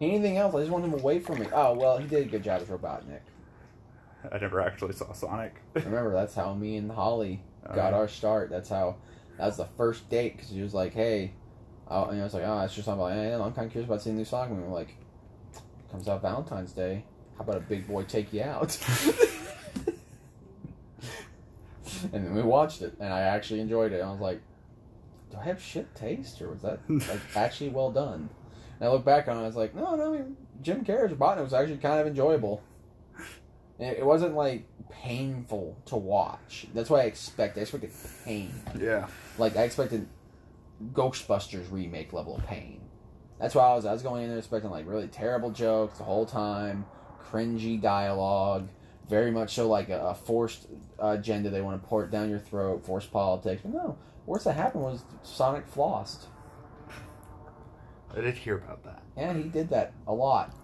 Anything else, I just want him away from me. Oh, well, he did a good job as Robotnik. I never actually saw Sonic. Remember, that's how me and Holly Oh, got our start. That's how. That was the first date because she was like, "Hey," oh, and I was like, "Oh, it's just something like, hey, I'm kind of curious about seeing the new song." And we were like, "Comes out Valentine's Day. How about a big boy take you out?" and then we watched it, and I actually enjoyed it. I was like, "Do I have shit taste, or was that like actually well done?" And I look back on it, I was like, "No, no, Jim Carrey's Robotnik was actually kind of enjoyable." It wasn't like painful to watch. That's what I expected. I expected pain. Yeah. Like I expected Ghostbusters remake level of pain. That's why I was I was going in there expecting like really terrible jokes the whole time, cringy dialogue, very much so like a, a forced agenda they want to pour it down your throat, forced politics. But no, worst that happened was Sonic flossed. I did hear about that. And he did that a lot.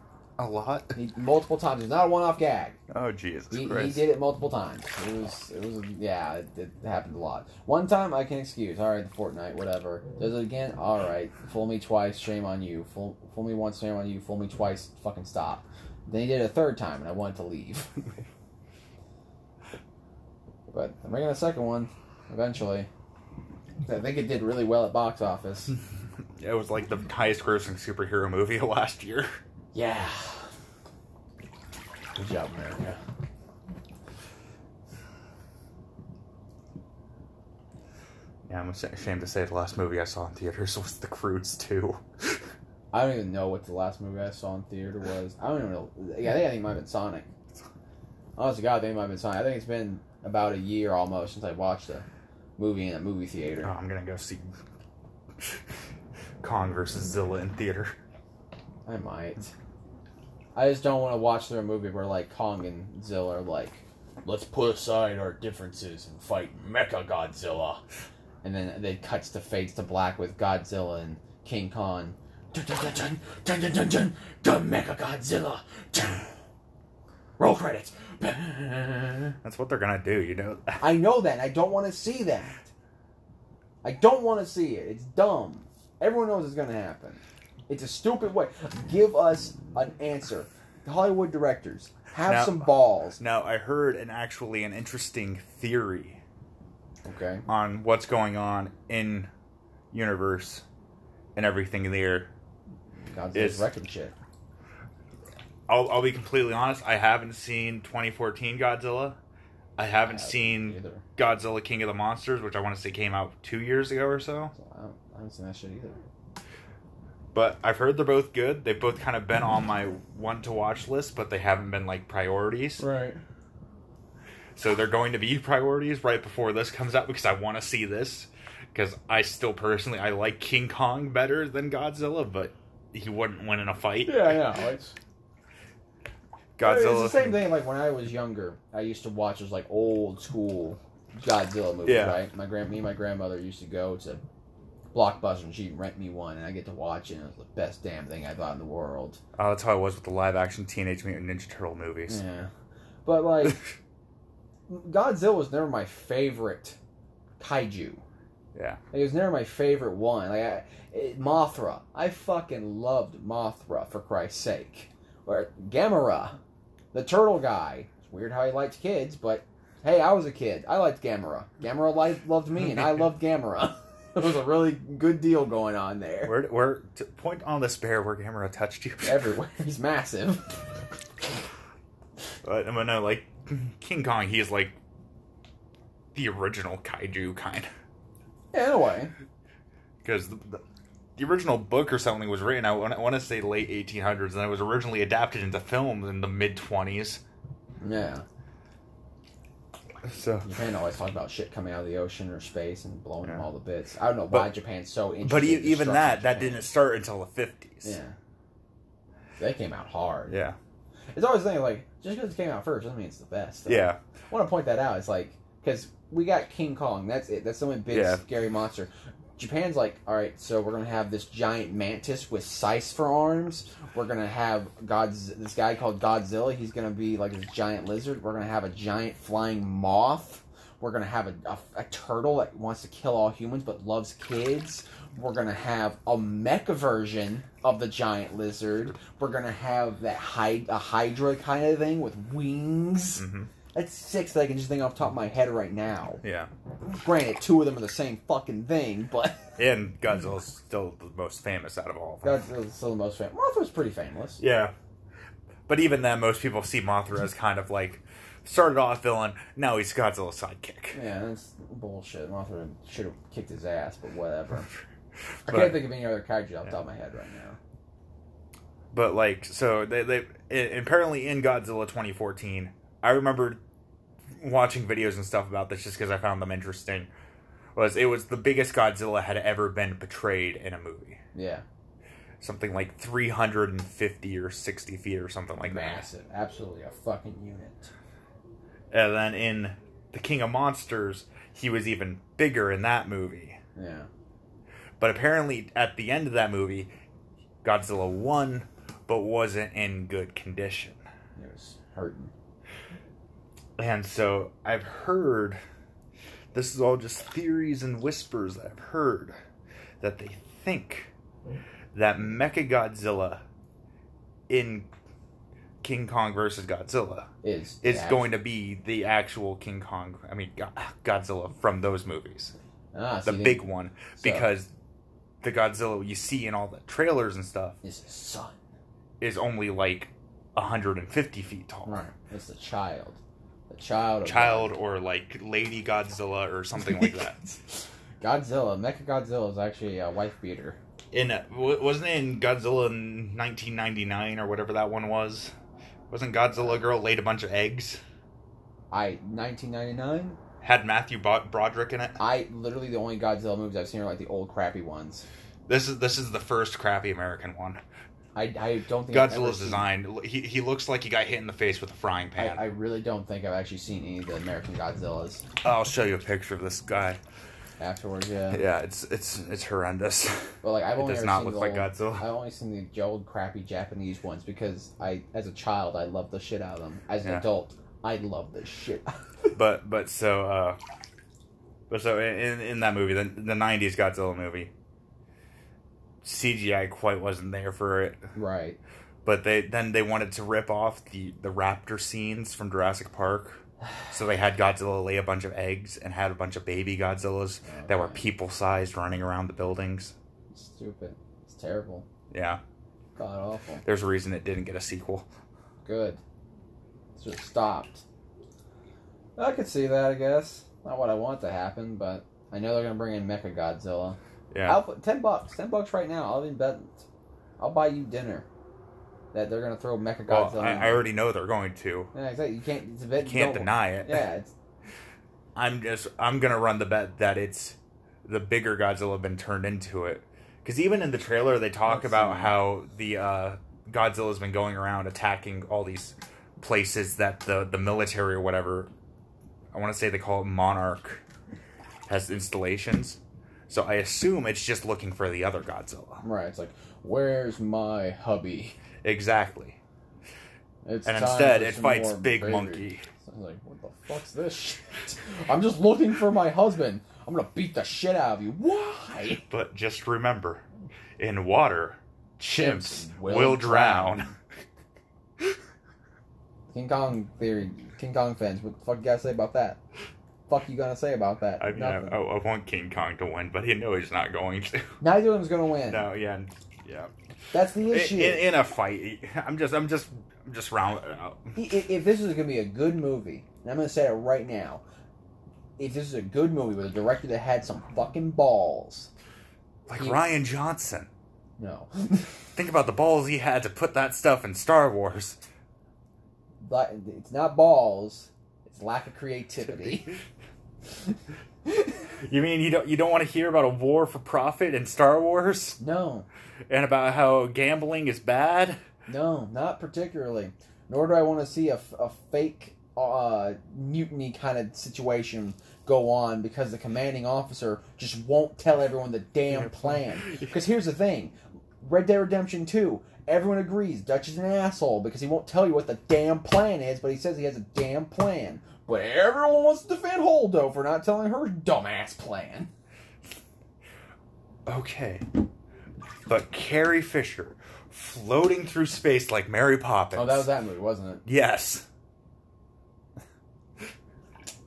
A lot. He, multiple times. It's not a one-off gag. Oh Jesus He, he did it multiple times. It was, it was, yeah, it, it happened a lot. One time I can excuse. All right, the Fortnite, whatever. Does it again? All right. Fool me twice, shame on you. Fool, fool me once, shame on you. Fool me twice, fucking stop. Then he did it a third time, and I wanted to leave. but I'm making a second one eventually. I think it did really well at box office. It was like the highest grossing superhero movie of last year. Yeah. Good job, America. Yeah, I'm ashamed to say the last movie I saw in theaters was The Croods 2. I don't even know what the last movie I saw in theater was. I don't even know. Yeah, I think I think it might have been Sonic. Honest to God, I think it might have been Sonic. I think it's been about a year almost since I watched a movie in a movie Oh, theater. I'm gonna go see Kong versus Zilla in theater. I might. I just don't want to watch their movie where like Kong and Zilla are like, let's put aside our differences and fight Mecha Godzilla, and then they cuts to fades to black with Godzilla and King Kong. Dun dun dun dun dun dun dun dun, dun Mecha Godzilla. Roll credits. That's what they're gonna do, you know. I know that. I don't want to see that. I don't want to see it. It's dumb. Everyone knows it's to happen. It's a stupid way. Give us an answer. Hollywood directors, have Now- some balls. Now, I heard an actually an interesting theory Okay. on what's going on in universe and everything there. Godzilla's wrecking shit. I'll, I'll be completely honest. I haven't seen 2014 Godzilla. I haven't I haven't seen either. Godzilla King of the Monsters, which I want to say came out two years ago or so. So I, don't, I haven't seen that shit either. But I've heard they're both good. They've both kind of been on my one to watch list, but they haven't been like priorities. Right. So they're going to be priorities right before this comes out because I want to see this. Because I still personally I like King Kong better than Godzilla, but he wouldn't win in a fight. Yeah, yeah. It's, Godzilla. It's the same thing. Like when I was younger, I used to watch those like old school Godzilla movies. Yeah. Right. My grand, me and my grandmother used to go to Blockbuster and she'd rent me one, and I get to watch it. and It was the best damn thing I thought in the world. Oh, that's how I was with the live action Teenage Mutant Ninja Turtle movies. Yeah. But like, Godzilla was never my favorite kaiju. Yeah. Like, it was never my favorite one. Like I, it, Mothra, I fucking loved Mothra for Christ's sake. Or Gamera, the turtle guy. It's weird how he liked kids, but hey, I was a kid. I liked Gamera. Gamera li- loved me, and I loved Gamera. It was a really good deal going on there. Where, where, to point on this bear where Gamera touched you. Everywhere. He's massive. But I mean, no, like King Kong, he is like the original kaiju kind. Yeah, in a way. Because the, the, the original book or something was written, I want, I want to say late 1800s, and it was originally adapted into film in the mid 20s. Yeah. So, Japan always talks about shit coming out of the ocean or space and blowing them all to bits. I don't know why Japan's so interested. but in even that, destructing that didn't start until the 50s. Yeah. They came out hard. Yeah. It's always the thing like just because it came out first doesn't mean it's the best. though. Yeah. I want to point that out. It's like because we got King Kong. That's it. That's the only big Yeah. scary monster. Japan's like, all right, so we're gonna have this giant mantis with scythes for arms. We're gonna have God's this guy called Godzilla. He's gonna be like this giant lizard. We're gonna have a giant flying moth. We're gonna have a, a, a turtle that wants to kill all humans but loves kids. We're gonna have a mecha version of the giant lizard. We're gonna have that hy- a hydra kind of thing with wings. hmm That's six that I can just think off the top of my head right now. Yeah. Granted, two of them are the same fucking thing, but And Godzilla's still the most famous out of all of them. Godzilla's still the most famous. Mothra's pretty famous. Yeah. But even then, most people see Mothra as kind of like started off villain. Now he's Godzilla's sidekick. Yeah, that's bullshit. Mothra should have kicked his ass, but whatever. I can't think of any other kaiju off the top of my head right now. But like, so they they apparently in Godzilla 2014, I remember watching videos and stuff about this just because I found them interesting. Was it was the biggest Godzilla had ever been portrayed in a movie. Yeah. something like 350 or 60 feet or something like that. Massive. Absolutely a fucking unit. And then in The King of Monsters, he was even bigger in that movie. Yeah. But apparently, at the end of that movie, Godzilla won, but wasn't in good condition. It was hurting. And so I've heard, this is all just theories and whispers that I've heard, that they think that Mecha Godzilla in King Kong versus Godzilla Is is going to be the actual King Kong, I mean, Godzilla from those movies. ah, so The big think one. so. Because the Godzilla you see in all the trailers and stuff is his son. is only like 150 feet tall. Right. It's the child. Child. Child or like Lady Godzilla or something like that. Godzilla. Mecha Godzilla is actually a wife beater. in wasn't it in Godzilla in 1999 or whatever that one was? Wasn't Godzilla girl laid a bunch of eggs? I 1999. Had Matthew Broderick in it. I literally the only Godzilla movies I've seen are like the old crappy ones. This is this is the first crappy American one. I, I don't think Godzilla's seen- design. He he looks like he got hit in the face with a frying pan. I really don't think I've actually seen any of the American Godzillas I'll show you a picture of this guy. afterwards. Yeah, Yeah, it's it's it's horrendous. but like I've only it does not seen look the like old, Godzilla. I've only seen the old crappy Japanese ones because I, as a child, I loved the shit out of them. As an Yeah. adult, I love the shit. but but so uh but so in in that movie the the 90s Godzilla movie CGI quite wasn't there for it right. but they then they wanted to rip off the the raptor scenes from Jurassic Park so they had Godzilla lay a bunch of eggs and had a bunch of baby Godzillas that were oh. people sized running around the buildings Stupid. It's terrible. yeah God awful. there's a reason it didn't get a sequel Good. It's just stopped. I could see that, I guess. Not what I want to happen, but I know they're gonna bring in Mecha Godzilla. Yeah I'll put ten bucks. Ten bucks right now. I'll bet. I'll buy you dinner. That they're gonna throw Mecha well I. I already know they're going to Yeah, exactly. You can't. It's a bet. you can't deny it Yeah, it's I'm just I'm gonna run the bet that it's the bigger Godzilla have been turned into it. Because even in the trailer, they talk about how the uh, Godzilla's been going around attacking all these places that the the military or whatever. I want to say they call it Monarch has installations. So I assume it's just looking for the other Godzilla. right. It's like, where's my hubby? Exactly. It's And instead, it fights Big baby. Monkey. So I was like, what the fuck's this shit? I'm just looking for my husband. I'm gonna beat the shit out of you. Why? But just remember, in water, chimps, Chimps will, will drown. King Kong theory. King Kong fans, what the fuck you gotta say about that? Fuck you gonna say about that? I mean, I, I, want King Kong to win, but he know he's not going to. Neither of them's gonna win. no, yeah, yeah. That's the issue. in, in a fight, I'm just, I'm just, I'm just rounding it out. If this is going to be a good movie, and I'm going to say it right now, if this is a good movie with a director that had some fucking balls, Like He- Rian Johnson. no, Think about the balls he had to put that stuff in Star Wars. But it's not balls, it's lack of creativity. You mean you don't, you don't want to hear about a war for profit in Star Wars, no, and about how gambling is bad? no, not particularly. Nor do I want to see a, a fake uh, mutiny kind of situation go on because the commanding officer just won't tell everyone the damn plan. Because here's the thing Red Dead Redemption 2, everyone agrees Dutch is an asshole because he won't tell you what the damn plan is, but he says he has a damn plan. But everyone wants to defend Holdo for not telling her dumbass plan. Okay, but Carrie Fisher floating through space like Mary Poppins. Oh, that was that movie, wasn't it? Yes.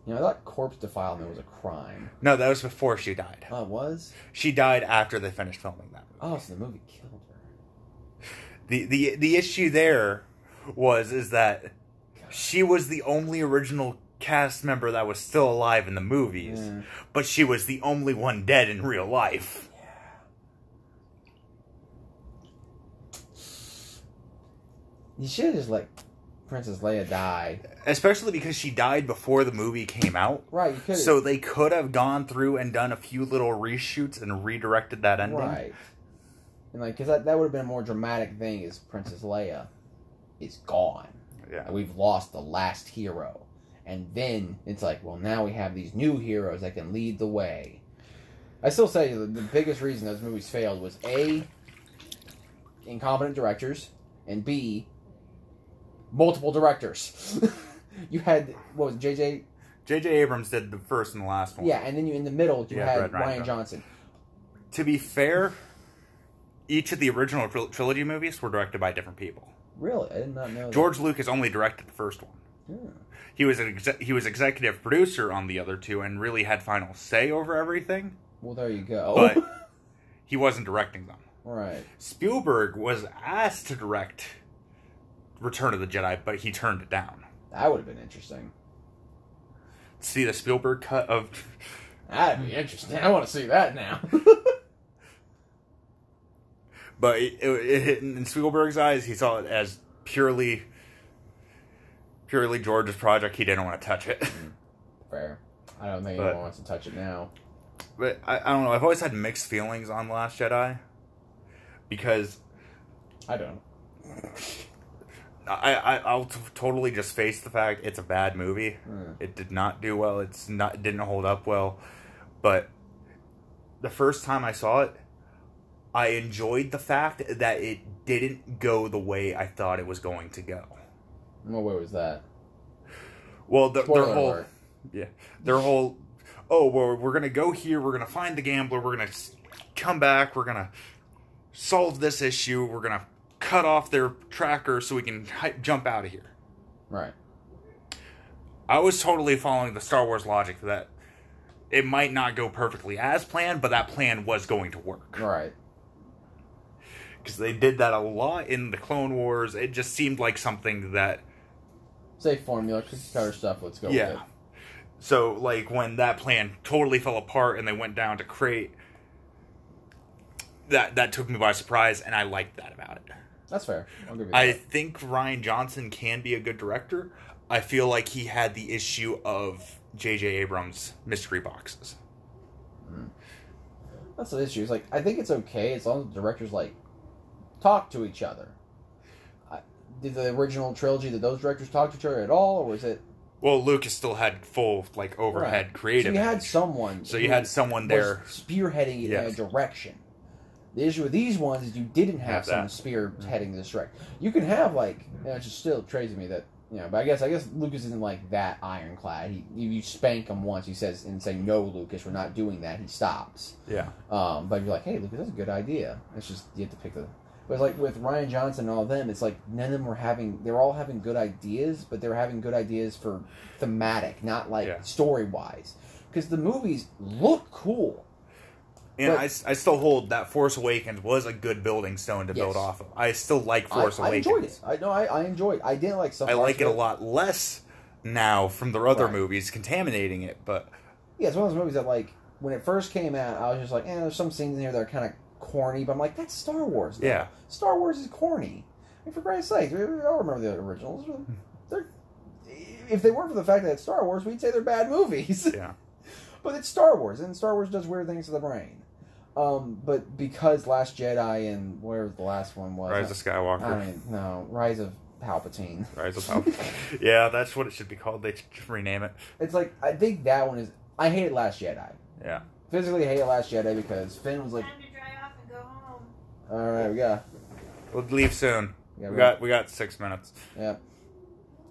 You know, I thought corpse defilement was a crime. No, that was before she died. Oh, it was? She died after they finished filming that movie. Oh, so the movie killed her. The the the issue there was is that she was the only original cast member that was still alive in the movies, Yeah. but she was the only one dead in real life. You should have just let Princess Leia die. Especially because she died before the movie came out. Right, you So they could have gone through and done a few little reshoots and redirected that ending. Right. and like because that, that would have been a more dramatic thing is Princess Leia is gone. Yeah. And we've lost the last hero. And then it's like, well, now we have these new heroes that can lead the way. I still say the, the biggest reason those movies failed was A, incompetent directors, and B, multiple directors. you had, what was it, JJ? J.J. Abrams did the first and the last one. Yeah, and then you in the middle, you Yeah, had Rian Rian Johnson. To be fair, each of the original tril- trilogy movies were directed by different people. Really? I did not know that. George Lucas only directed the first one. He was an exe- he was executive producer on the other two and really had final say over everything, Well, there you go. but he wasn't directing them. right. Spielberg was asked to direct Return of the Jedi, but he turned it down. That would have been interesting. See the Spielberg cut of That'd be interesting. I want to see that now. but it, it, it, in Spielberg's eyes, he saw it as purely purely George's project. He didn't want to touch it. Fair. I don't think But- anyone wants to touch it now. But I, I don't know. I've always had mixed feelings on The Last Jedi because I don't. I, I I'll t- totally just face the fact it's a bad movie. Hmm. It did not do well. It's not it didn't hold up well. But the first time I saw it, I enjoyed the fact that it didn't go the way I thought it was going to go. What way was that? Well, the, their whole alert. yeah, their whole oh, well, we're gonna go here. We're gonna find the gambler. We're gonna come back. We're gonna solve this issue. We're gonna cut off their tracker so we can hi- jump out of here. Right. I was totally following the Star Wars logic that it might not go perfectly as planned, but that plan was going to work. Right. Because they did that a lot in the Clone Wars. It just seemed like something that Say formula, cookie cutter stuff. Let's go with Yeah. it. So, like, when that plan totally fell apart and they went down to Crait, that that took me by surprise, and I liked that about it. That's fair. I'll give you I that. think Rian Johnson can be a good director. I feel like he had the issue of J.J. Abrams' mystery boxes. Hmm. That's the issue. It's like I think it's okay as long as the directors like talk to each other. Did the original trilogy did those directors talk to each other at all, or was it Well, Lucas still had full like overhead Right. creative. So you had someone. So you had someone there. spearheading it in a direction. The issue with these ones is you didn't have, Have someone that. spearheading this direction. You can have like, and it's just still crazy to me that you know. But I guess I guess Lucas isn't like that ironclad. He you, you spank him once, he says and say no, Lucas, we're not doing that. He stops. Yeah. Um, but you're like, hey, Lucas, that's a good idea. It's just you have to pick the. But like with Rian Johnson and all of them, it's like none of them were having. They were all having good ideas, but they were having good ideas for thematic, not like Yeah. story wise. Because the movies look cool. And But- I, I still hold that Force Awakens was a good building stone to build off of. I still like Force I, I Awakens. enjoyed it. I know. I, I enjoyed. I didn't like some. I parts like it of a lot less now from the other Right. movies contaminating it, but Yeah, it's one of those movies that like when it first came out, I was just like, eh, there's some scenes in here that are kind of corny, but I'm like, that's Star Wars. though. yeah. Star Wars is corny. I mean, for Christ's sake, all remember the originals. They're, if they weren't for the fact that it's Star Wars, we'd say they're bad movies. Yeah. but it's Star Wars, and Star Wars does weird things to the brain. Um, but because Last Jedi and where the last one was, Rise of Skywalker. I mean, no, Rise of Palpatine. Rise of Palpatine. yeah, that's what it should be called. They should rename it. It's like I think that one is. I hated Last Jedi. Yeah. Physically hated Last Jedi because Finn was like, Time to dry off and go home. "All right, we got, We'll leave soon. yeah, We got we got six minutes. Yeah.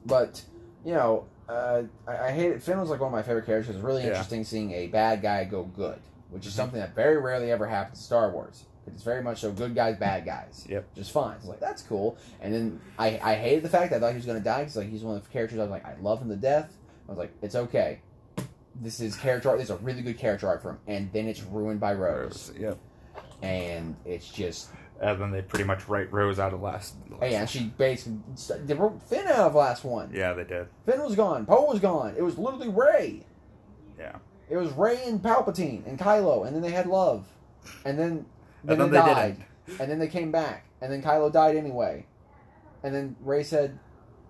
But, you know, uh, I, I hate it. Finn was like one of my favorite characters. It was really Yeah. interesting seeing a bad guy go good, which is Mhm. something that very rarely ever happens in Star Wars. It's very much so good guys, bad guys. Yep. Just fine. It's like, that's cool. And then I, I hated the fact that I thought he was going to die because like, he's one of the characters I was like, I love him to death. I was like, it's okay. This is character art. This is a really good character art for him. And then it's ruined by Rose. Yep. And it's just And then they pretty much write Rose out of last. last and she basically they wrote Finn out of last one. Yeah, they did. Finn was gone. Poe was gone. It was literally Rey. Yeah. It was Rey and Palpatine and Kylo, and then they had love, and then then, And then they, they died, and then they came back, and then Kylo died anyway, and then Rey said,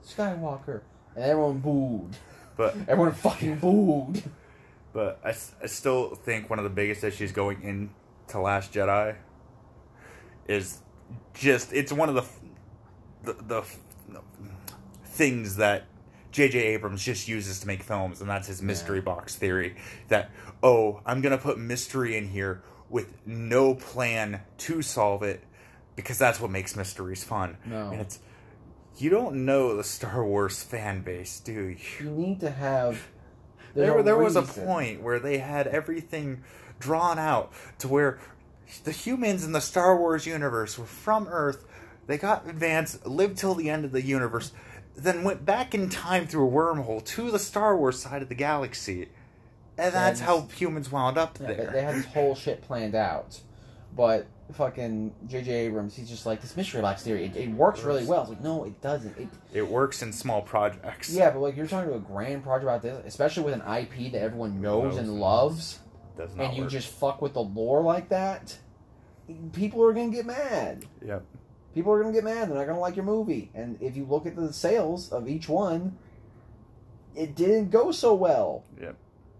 "Skywalker," and everyone booed. But Everyone fucking booed. but I, I still think one of the biggest issues going into Last Jedi is just it's one of the the, the things that J.J. Abrams just uses to make films, and that's his mystery Yeah. box theory. That oh, I'm gonna put mystery in here with no plan to solve it because that's what makes mysteries fun. No. And it's you don't know the Star Wars fan base, do you? You need to have. There, there was a point where they had everything drawn out to where the humans in the Star Wars universe were from Earth. They got advanced, lived till the end of the universe, then went back in time through a wormhole to the Star Wars side of the galaxy. And that's That's- how humans wound up Yeah, there. they had this whole shit planned out, but fucking J.J. Abrams, he's just like this mystery box theory. It, it works really well. It's like no, it doesn't. It, It works in small projects. yeah, but like you're talking to a grand project about this, especially with an IP that everyone knows Knows and and loves, Does not and you work. just fuck with the lore like that. People are gonna get mad. Yep. People are gonna get mad. They're not gonna like your movie. And if you look at the sales of each one, it didn't go so well. Yep.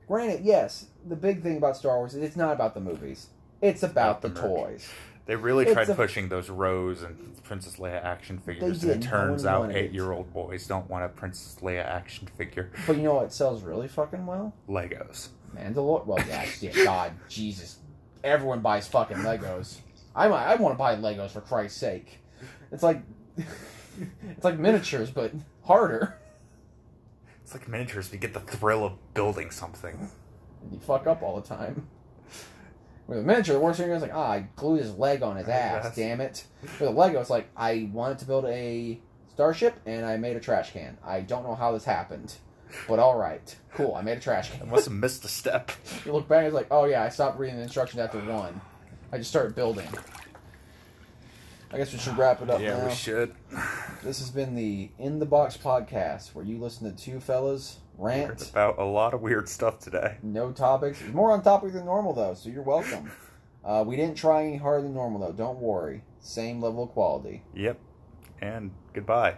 Granted, yes, the big thing about Star Wars is it's not about the movies. It's about About the, the toys. They really It's tried a- pushing those Rose and Princess Leia action figures, and it turns out eight-year-old boys don't want a Princess Leia action figure. But you know what sells really fucking well? Legos. Mandalore. Well, yeah, God, Jesus, everyone buys fucking Legos. I might, I want to buy Legos for Christ's sake. It's like, it's like miniatures, but harder. It's like miniatures. We get the thrill of building something. And you fuck up all the time. With a miniature, the worst thing is like, ah, I glued his leg on his ass. Yes. Damn it. With a Lego, it's like I wanted to build a starship and I made a trash can. I don't know how this happened, but all right, cool. I made a trash I can. must have missed a step. You look back, it's like, oh yeah, I stopped reading the instructions after one. I just started building. I guess we should wrap it up yeah, now. we should. This has been the In the Box podcast, where you listen to two fellas Heard rant. about a lot of weird stuff today. No topics. More on topic than normal though, so you're welcome. Uh, we didn't try any harder than normal though. Don't worry. Same level of quality. Yep. And goodbye.